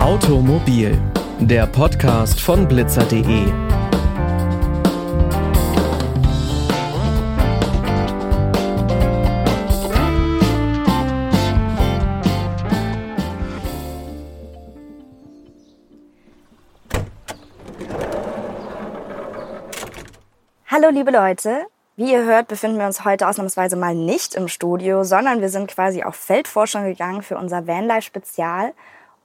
Automobil, der Podcast von blitzer.de. Hallo liebe Leute, wie ihr hört, befinden wir uns heute ausnahmsweise mal nicht im Studio, sondern wir sind quasi auf Feldforschung gegangen für unser Vanlife-Spezial.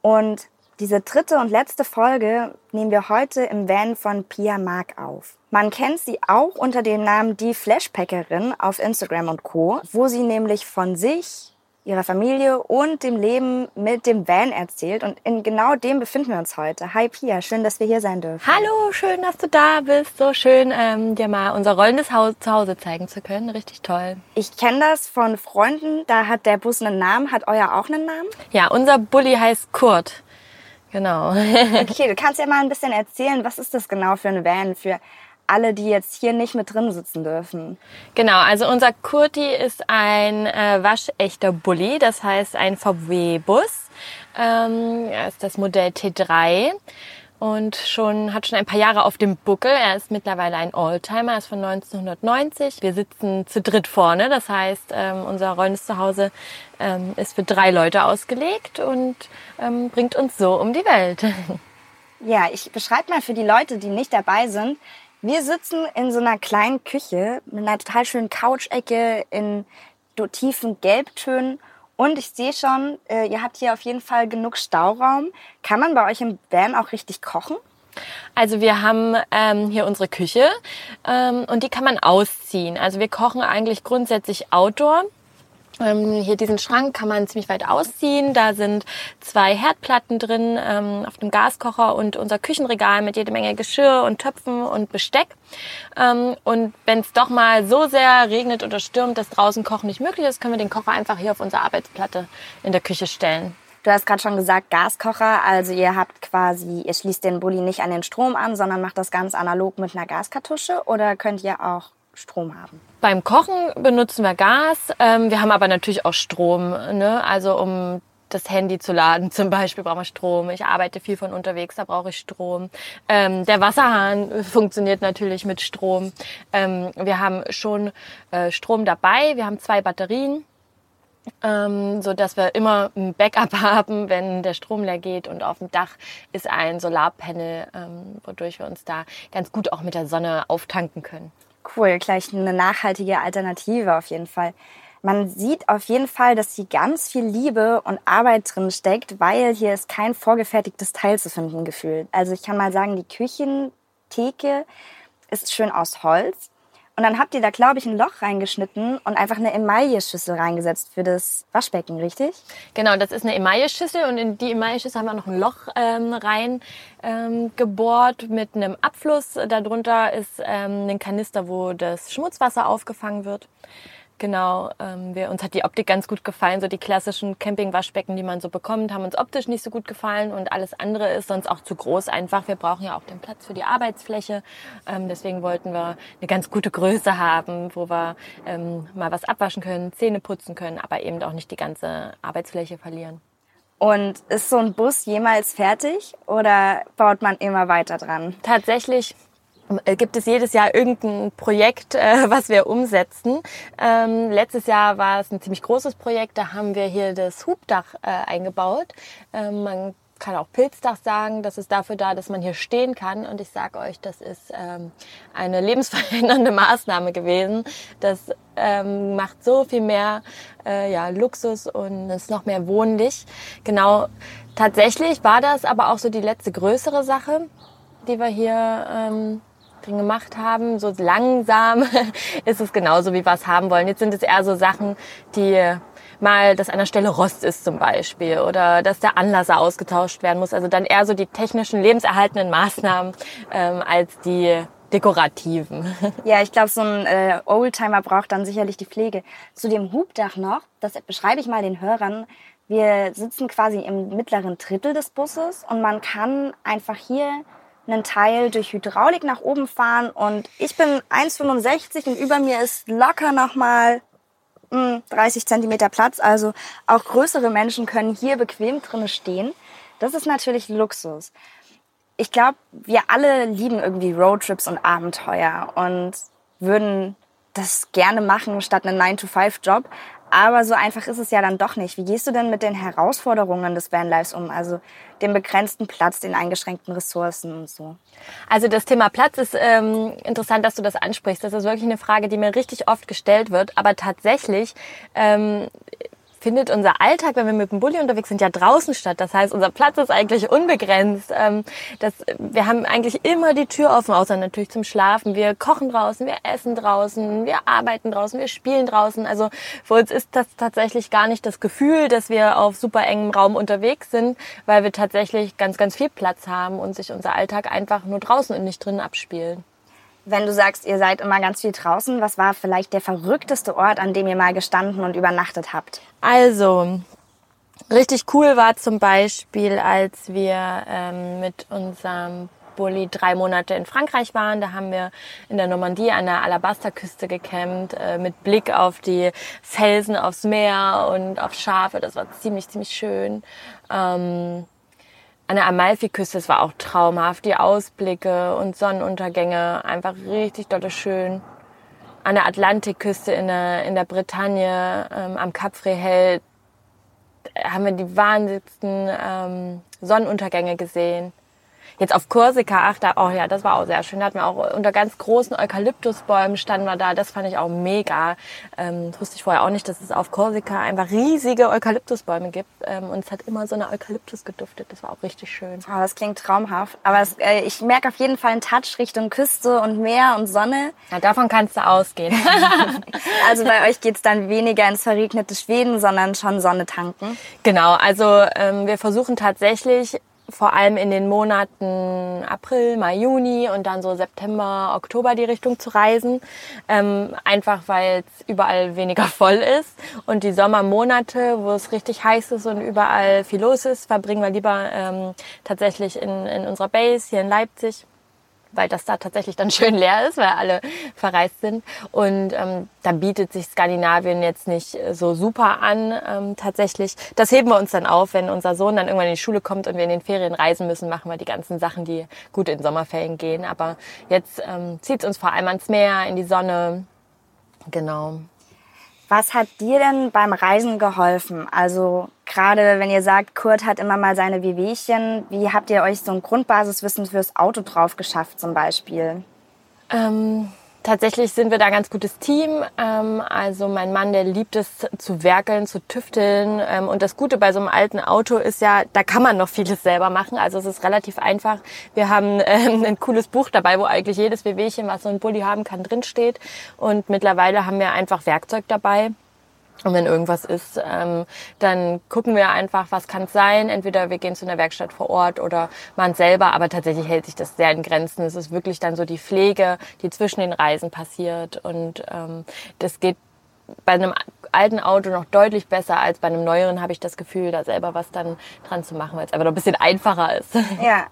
Und diese dritte und letzte Folge nehmen wir heute im Van von Pia Mark auf. Man kennt sie auch unter dem Namen Die Flashpackerin auf Instagram und Co., wo sie nämlich von sich, ihrer Familie und dem Leben mit dem Van erzählt. Und in genau dem befinden wir uns heute. Hi Pia, schön, dass wir hier sein dürfen. Hallo, schön, dass du da bist. So schön, ähm, dir mal unser rollendes Haus zu Hause zeigen zu können. Richtig toll. Ich kenne das von Freunden, da hat der Bus einen Namen. Hat euer auch einen Namen? Ja, unser Bulli heißt Kurt. Genau. okay, du kannst ja mal ein bisschen erzählen, was ist das genau für ein Van, für alle, die jetzt hier nicht mit drin sitzen dürfen. Genau, also unser Kurti ist ein äh, waschechter Bulli, das heißt ein VW-Bus. Ähm, ist das Modell T3 und schon hat schon ein paar Jahre auf dem Buckel. Er ist mittlerweile ein Oldtimer, ist von 1990. Wir sitzen zu dritt vorne, das heißt, ähm, unser rollendes Zuhause ähm, ist für drei Leute ausgelegt und ähm, bringt uns so um die Welt. Ja, ich beschreibe mal für die Leute, die nicht dabei sind. Wir sitzen in so einer kleinen Küche mit einer total schönen Couch-Ecke in tiefen Gelbtönen. Und ich sehe schon, äh, ihr habt hier auf jeden Fall genug Stauraum. Kann man bei euch im Van auch richtig kochen? Also wir haben ähm, hier unsere Küche ähm, und die kann man ausziehen. Also wir kochen eigentlich grundsätzlich Outdoor. Ähm, hier diesen Schrank kann man ziemlich weit ausziehen. Da sind zwei Herdplatten drin ähm, auf dem Gaskocher und unser Küchenregal mit jede Menge Geschirr und Töpfen und Besteck. Ähm, und wenn es doch mal so sehr regnet oder stürmt, dass draußen Kochen nicht möglich ist, können wir den Kocher einfach hier auf unsere Arbeitsplatte in der Küche stellen. Du hast gerade schon gesagt, Gaskocher. Also ihr habt quasi, ihr schließt den Bulli nicht an den Strom an, sondern macht das ganz analog mit einer Gaskartusche oder könnt ihr auch Strom haben? Beim Kochen benutzen wir Gas. Ähm, wir haben aber natürlich auch Strom. Ne? Also um das Handy zu laden zum Beispiel brauchen wir Strom. Ich arbeite viel von unterwegs, da brauche ich Strom. Ähm, der Wasserhahn funktioniert natürlich mit Strom. Ähm, wir haben schon äh, Strom dabei. Wir haben zwei Batterien. Ähm, so dass wir immer ein Backup haben, wenn der Strom leer geht und auf dem Dach ist ein Solarpanel, ähm, wodurch wir uns da ganz gut auch mit der Sonne auftanken können. Cool, gleich eine nachhaltige Alternative auf jeden Fall. Man sieht auf jeden Fall, dass hier ganz viel Liebe und Arbeit drin steckt, weil hier ist kein vorgefertigtes Teil zu finden gefühlt. Also ich kann mal sagen, die Küchentheke ist schön aus Holz. Und dann habt ihr da, glaube ich, ein Loch reingeschnitten und einfach eine Emailleschüssel reingesetzt für das Waschbecken, richtig? Genau, das ist eine Emailleschüssel und in die Emailleschüssel haben wir noch ein Loch ähm, rein ähm, mit einem Abfluss. Darunter ist ähm, ein Kanister, wo das Schmutzwasser aufgefangen wird. Genau, ähm, wir, uns hat die Optik ganz gut gefallen. So die klassischen Campingwaschbecken, die man so bekommt, haben uns optisch nicht so gut gefallen und alles andere ist sonst auch zu groß einfach. Wir brauchen ja auch den Platz für die Arbeitsfläche. Ähm, deswegen wollten wir eine ganz gute Größe haben, wo wir ähm, mal was abwaschen können, Zähne putzen können, aber eben auch nicht die ganze Arbeitsfläche verlieren. Und ist so ein Bus jemals fertig oder baut man immer weiter dran? Tatsächlich gibt es jedes Jahr irgendein Projekt, äh, was wir umsetzen. Ähm, letztes Jahr war es ein ziemlich großes Projekt, da haben wir hier das Hubdach äh, eingebaut. Ähm, man kann auch Pilzdach sagen, das ist dafür da, dass man hier stehen kann. Und ich sage euch, das ist ähm, eine lebensverändernde Maßnahme gewesen. Das ähm, macht so viel mehr äh, ja, Luxus und ist noch mehr wohnlich. Genau, tatsächlich war das aber auch so die letzte größere Sache, die wir hier ähm, drin gemacht haben. So langsam ist es genauso, wie wir es haben wollen. Jetzt sind es eher so Sachen, die mal, dass an der Stelle Rost ist zum Beispiel oder dass der Anlasser ausgetauscht werden muss. Also dann eher so die technischen, lebenserhaltenden Maßnahmen ähm, als die dekorativen. Ja, ich glaube, so ein äh, Oldtimer braucht dann sicherlich die Pflege. Zu dem Hubdach noch, das beschreibe ich mal den Hörern. Wir sitzen quasi im mittleren Drittel des Busses und man kann einfach hier einen Teil durch Hydraulik nach oben fahren und ich bin 1,65 und über mir ist locker nochmal 30 Zentimeter Platz. Also auch größere Menschen können hier bequem drinnen stehen. Das ist natürlich Luxus. Ich glaube, wir alle lieben irgendwie Roadtrips und Abenteuer und würden das gerne machen statt einen 9-to-5-Job. Aber so einfach ist es ja dann doch nicht. Wie gehst du denn mit den Herausforderungen des Vanlives um? Also dem begrenzten Platz, den eingeschränkten Ressourcen und so. Also das Thema Platz ist ähm, interessant, dass du das ansprichst. Das ist wirklich eine Frage, die mir richtig oft gestellt wird. Aber tatsächlich ähm, findet unser Alltag, wenn wir mit dem Bulli unterwegs sind, ja draußen statt. Das heißt, unser Platz ist eigentlich unbegrenzt. Ähm, das, wir haben eigentlich immer die Tür offen, außer natürlich zum Schlafen. Wir kochen draußen, wir essen draußen, wir arbeiten draußen, wir spielen draußen. Also für uns ist das tatsächlich gar nicht das Gefühl, dass wir auf super engem Raum unterwegs sind, weil wir tatsächlich ganz, ganz viel Platz haben und sich unser Alltag einfach nur draußen und nicht drinnen abspielen. Wenn du sagst, ihr seid immer ganz viel draußen, was war vielleicht der verrückteste Ort, an dem ihr mal gestanden und übernachtet habt? Also, richtig cool war zum Beispiel, als wir ähm, mit unserem Bulli drei Monate in Frankreich waren. Da haben wir in der Normandie an der Alabasterküste gecampt, äh, mit Blick auf die Felsen, aufs Meer und auf Schafe. Das war ziemlich, ziemlich schön. Ähm, an der Amalfiküste, es war auch traumhaft, die Ausblicke und Sonnenuntergänge, einfach richtig dolle schön. An der Atlantikküste in der, in der Bretagne, ähm, am Cap Fréhel, haben wir die wahnsinnigsten ähm, Sonnenuntergänge gesehen. Jetzt auf Korsika, ach, da, oh ja, das war auch sehr schön. Da hatten wir auch unter ganz großen Eukalyptusbäumen standen wir da. Das fand ich auch mega. Ähm, das wusste ich vorher auch nicht, dass es auf Korsika einfach riesige Eukalyptusbäume gibt. Ähm, und es hat immer so eine Eukalyptus geduftet. Das war auch richtig schön. Oh, das klingt traumhaft. Aber es, äh, ich merke auf jeden Fall einen Touch Richtung Küste und Meer und Sonne. Ja, davon kannst du ausgehen. also bei euch geht's dann weniger ins verregnete Schweden, sondern schon Sonne tanken. Genau, also ähm, wir versuchen tatsächlich vor allem in den Monaten April, Mai, Juni und dann so September, Oktober die Richtung zu reisen. Ähm, einfach weil es überall weniger voll ist. Und die Sommermonate, wo es richtig heiß ist und überall viel los ist, verbringen wir lieber ähm, tatsächlich in, in unserer Base hier in Leipzig weil das da tatsächlich dann schön leer ist, weil alle verreist sind. Und ähm, da bietet sich Skandinavien jetzt nicht so super an, ähm, tatsächlich. Das heben wir uns dann auf, wenn unser Sohn dann irgendwann in die Schule kommt und wir in den Ferien reisen müssen, machen wir die ganzen Sachen, die gut in Sommerferien gehen. Aber jetzt ähm, zieht es uns vor allem ans Meer, in die Sonne. Genau. Was hat dir denn beim Reisen geholfen? Also gerade wenn ihr sagt, Kurt hat immer mal seine Wehwehchen, wie habt ihr euch so ein Grundbasiswissen fürs Auto drauf geschafft zum Beispiel? Ähm, Tatsächlich sind wir da ein ganz gutes Team. Ähm, also mein Mann, der liebt es zu werkeln, zu tüfteln. Ähm, und das Gute bei so einem alten Auto ist ja, da kann man noch vieles selber machen. Also es ist relativ einfach. Wir haben ähm, ein cooles Buch dabei, wo eigentlich jedes Wehwehchen, was so ein Bulli haben kann, drinsteht. Und mittlerweile haben wir einfach Werkzeug dabei und wenn irgendwas ist, ähm, dann gucken wir einfach, was kann es sein. Entweder wir gehen zu einer Werkstatt vor Ort oder man selber, aber tatsächlich hält sich das sehr in Grenzen. Es ist wirklich dann so die Pflege, die zwischen den Reisen passiert. Und ähm, das geht bei einem alten Auto noch deutlich besser als bei einem neueren, habe ich das Gefühl, da selber was dann dran zu machen, weil es einfach noch ein bisschen einfacher ist. Ja.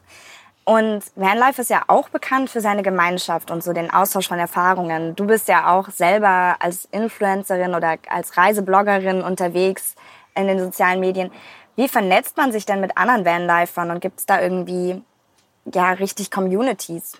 Und Vanlife ist ja auch bekannt für seine Gemeinschaft und so den Austausch von Erfahrungen. Du bist ja auch selber als Influencerin oder als Reisebloggerin unterwegs in den sozialen Medien. Wie vernetzt man sich denn mit anderen Vanlifern und gibt es da irgendwie ja richtig Communities?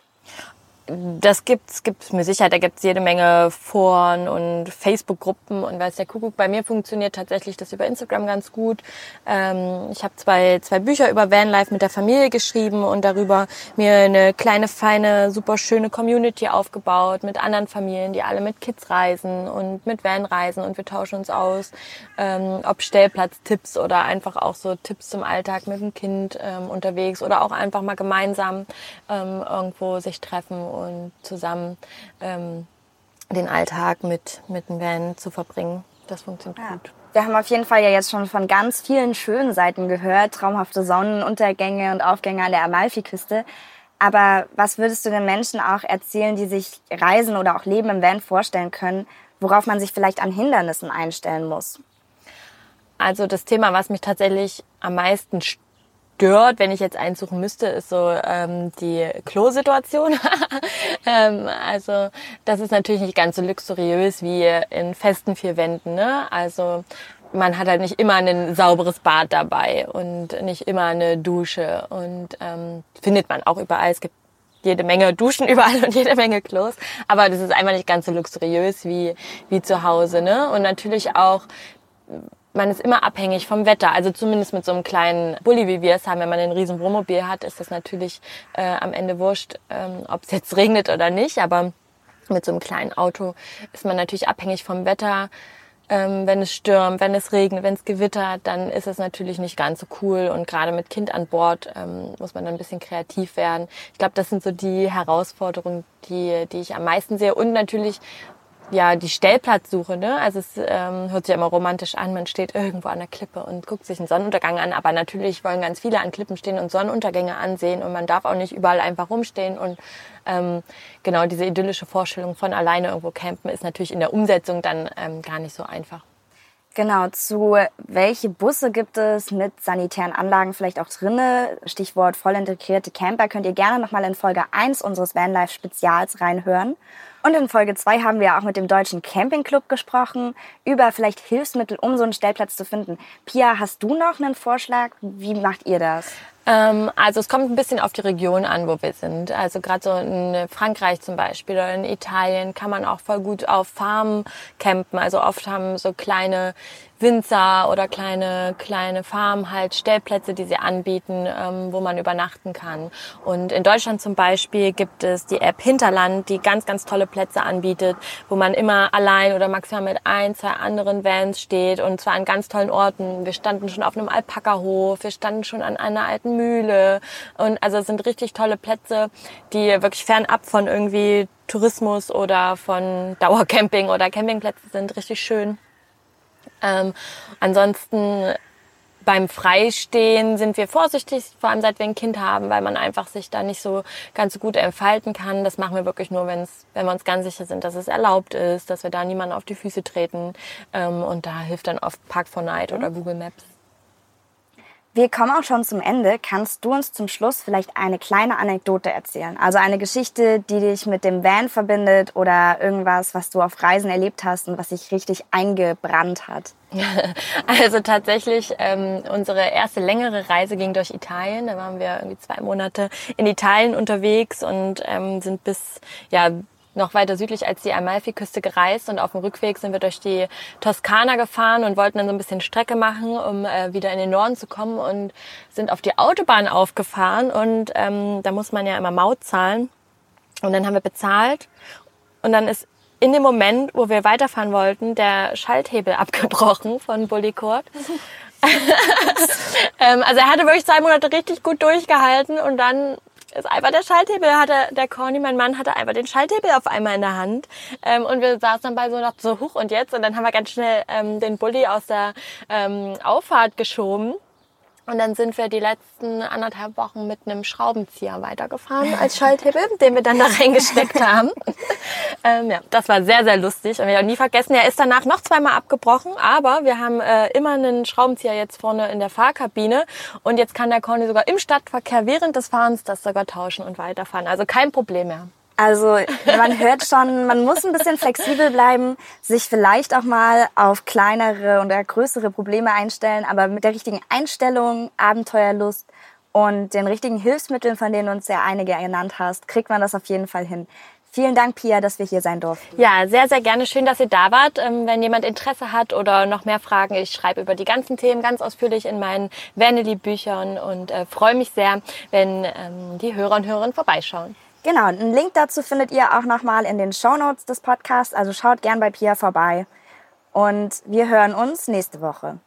Das gibt's, gibt's mir sicher. Da gibt's jede Menge Foren und Facebook-Gruppen und weiß der Kuckuck. Bei mir funktioniert tatsächlich das über Instagram ganz gut. Ähm, ich habe zwei, zwei Bücher über Vanlife mit der Familie geschrieben und darüber mir eine kleine, feine, super schöne Community aufgebaut mit anderen Familien, die alle mit Kids reisen und mit Van reisen und wir tauschen uns aus, ähm, ob Stellplatztipps oder einfach auch so Tipps zum Alltag mit dem Kind ähm, unterwegs oder auch einfach mal gemeinsam ähm, irgendwo sich treffen und zusammen ähm, den Alltag mit, mit dem Van zu verbringen. Das funktioniert ja. gut. Wir haben auf jeden Fall ja jetzt schon von ganz vielen schönen Seiten gehört, traumhafte Sonnenuntergänge und Aufgänge an der Amalfiküste. Aber was würdest du den Menschen auch erzählen, die sich Reisen oder auch Leben im Van vorstellen können, worauf man sich vielleicht an Hindernissen einstellen muss? Also das Thema, was mich tatsächlich am meisten stört, wenn ich jetzt einsuchen müsste, ist so ähm, die Klosituation. ähm, also das ist natürlich nicht ganz so luxuriös wie in festen vier Wänden. Ne? Also man hat halt nicht immer ein sauberes Bad dabei und nicht immer eine Dusche und ähm, findet man auch überall. Es gibt jede Menge Duschen überall und jede Menge Klos, aber das ist einfach nicht ganz so luxuriös wie wie zu Hause, ne? Und natürlich auch man ist immer abhängig vom Wetter. Also zumindest mit so einem kleinen Bulli, wie wir es haben, wenn man ein riesen Wohnmobil hat, ist das natürlich äh, am Ende wurscht, ähm, ob es jetzt regnet oder nicht. Aber mit so einem kleinen Auto ist man natürlich abhängig vom Wetter ähm, wenn es stürmt, wenn es regnet, wenn es gewittert, dann ist es natürlich nicht ganz so cool. Und gerade mit Kind an Bord ähm, muss man dann ein bisschen kreativ werden. Ich glaube, das sind so die Herausforderungen, die, die ich am meisten sehe. Und natürlich ja, die Stellplatzsuche, ne? Also es ähm, hört sich immer romantisch an, man steht irgendwo an der Klippe und guckt sich einen Sonnenuntergang an, aber natürlich wollen ganz viele an Klippen stehen und Sonnenuntergänge ansehen und man darf auch nicht überall einfach rumstehen und ähm, genau diese idyllische Vorstellung von alleine irgendwo campen ist natürlich in der Umsetzung dann ähm, gar nicht so einfach. Genau, zu welche Busse gibt es mit sanitären Anlagen vielleicht auch drinne? Stichwort voll integrierte Camper könnt ihr gerne nochmal in Folge 1 unseres Vanlife Spezials reinhören. Und in Folge 2 haben wir auch mit dem Deutschen Campingclub gesprochen, über vielleicht Hilfsmittel, um so einen Stellplatz zu finden. Pia, hast du noch einen Vorschlag? Wie macht ihr das? Ähm, also es kommt ein bisschen auf die Region an, wo wir sind. Also gerade so in Frankreich zum Beispiel oder in Italien kann man auch voll gut auf Farmen campen. Also oft haben so kleine Winzer oder kleine, kleine Farmen halt Stellplätze, die sie anbieten, ähm, wo man übernachten kann. Und in Deutschland zum Beispiel gibt es die App Hinterland, die ganz, ganz tolle Plätze anbietet, wo man immer allein oder maximal mit ein, zwei anderen Vans steht und zwar an ganz tollen Orten. Wir standen schon auf einem Alpakahof, wir standen schon an einer alten Mühle und also es sind richtig tolle Plätze, die wirklich fernab von irgendwie Tourismus oder von Dauercamping oder Campingplätze sind richtig schön. Ähm, ansonsten beim Freistehen sind wir vorsichtig, vor allem seit wir ein Kind haben, weil man einfach sich da nicht so ganz so gut entfalten kann. Das machen wir wirklich nur, wenn's, wenn wir uns ganz sicher sind, dass es erlaubt ist, dass wir da niemanden auf die Füße treten. Ähm, und da hilft dann oft Park4Night oder Google Maps. Wir kommen auch schon zum Ende. Kannst du uns zum Schluss vielleicht eine kleine Anekdote erzählen? Also eine Geschichte, die dich mit dem Van verbindet oder irgendwas, was du auf Reisen erlebt hast und was sich richtig eingebrannt hat? Also tatsächlich, ähm, unsere erste längere Reise ging durch Italien. Da waren wir irgendwie zwei Monate in Italien unterwegs und ähm, sind bis ja noch weiter südlich als die Amalfiküste gereist und auf dem Rückweg sind wir durch die Toskana gefahren und wollten dann so ein bisschen Strecke machen, um äh, wieder in den Norden zu kommen und sind auf die Autobahn aufgefahren und ähm, da muss man ja immer Maut zahlen und dann haben wir bezahlt und dann ist in dem Moment, wo wir weiterfahren wollten, der Schalthebel abgebrochen von Bully Court. ähm, also er hatte wirklich zwei Monate richtig gut durchgehalten und dann ist einfach der Schalthebel, hatte der Corny, mein Mann, hatte einfach den Schalthebel auf einmal in der Hand. Ähm, und wir saßen dann bei so noch so hoch und jetzt und dann haben wir ganz schnell ähm, den Bulli aus der ähm, Auffahrt geschoben und dann sind wir die letzten anderthalb Wochen mit einem Schraubenzieher weitergefahren als Schalthebel, den wir dann da reingesteckt haben. ähm, ja, das war sehr, sehr lustig. Und wir haben nie vergessen, er ist danach noch zweimal abgebrochen, aber wir haben äh, immer einen Schraubenzieher jetzt vorne in der Fahrkabine. Und jetzt kann der Conny sogar im Stadtverkehr während des Fahrens das sogar tauschen und weiterfahren. Also kein Problem mehr. Also man hört schon, man muss ein bisschen flexibel bleiben, sich vielleicht auch mal auf kleinere oder größere Probleme einstellen, aber mit der richtigen Einstellung, Abenteuerlust und den richtigen Hilfsmitteln, von denen uns ja einige genannt hast, kriegt man das auf jeden Fall hin. Vielen Dank, Pia, dass wir hier sein durften. Ja, sehr, sehr gerne. Schön, dass ihr da wart. Ähm, wenn jemand Interesse hat oder noch mehr Fragen, ich schreibe über die ganzen Themen ganz ausführlich in meinen Vanity-Büchern und äh, freue mich sehr, wenn ähm, die Hörer und Hörerinnen vorbeischauen. Genau, einen Link dazu findet ihr auch nochmal in den Show Notes des Podcasts. Also schaut gern bei Pia vorbei. Und wir hören uns nächste Woche.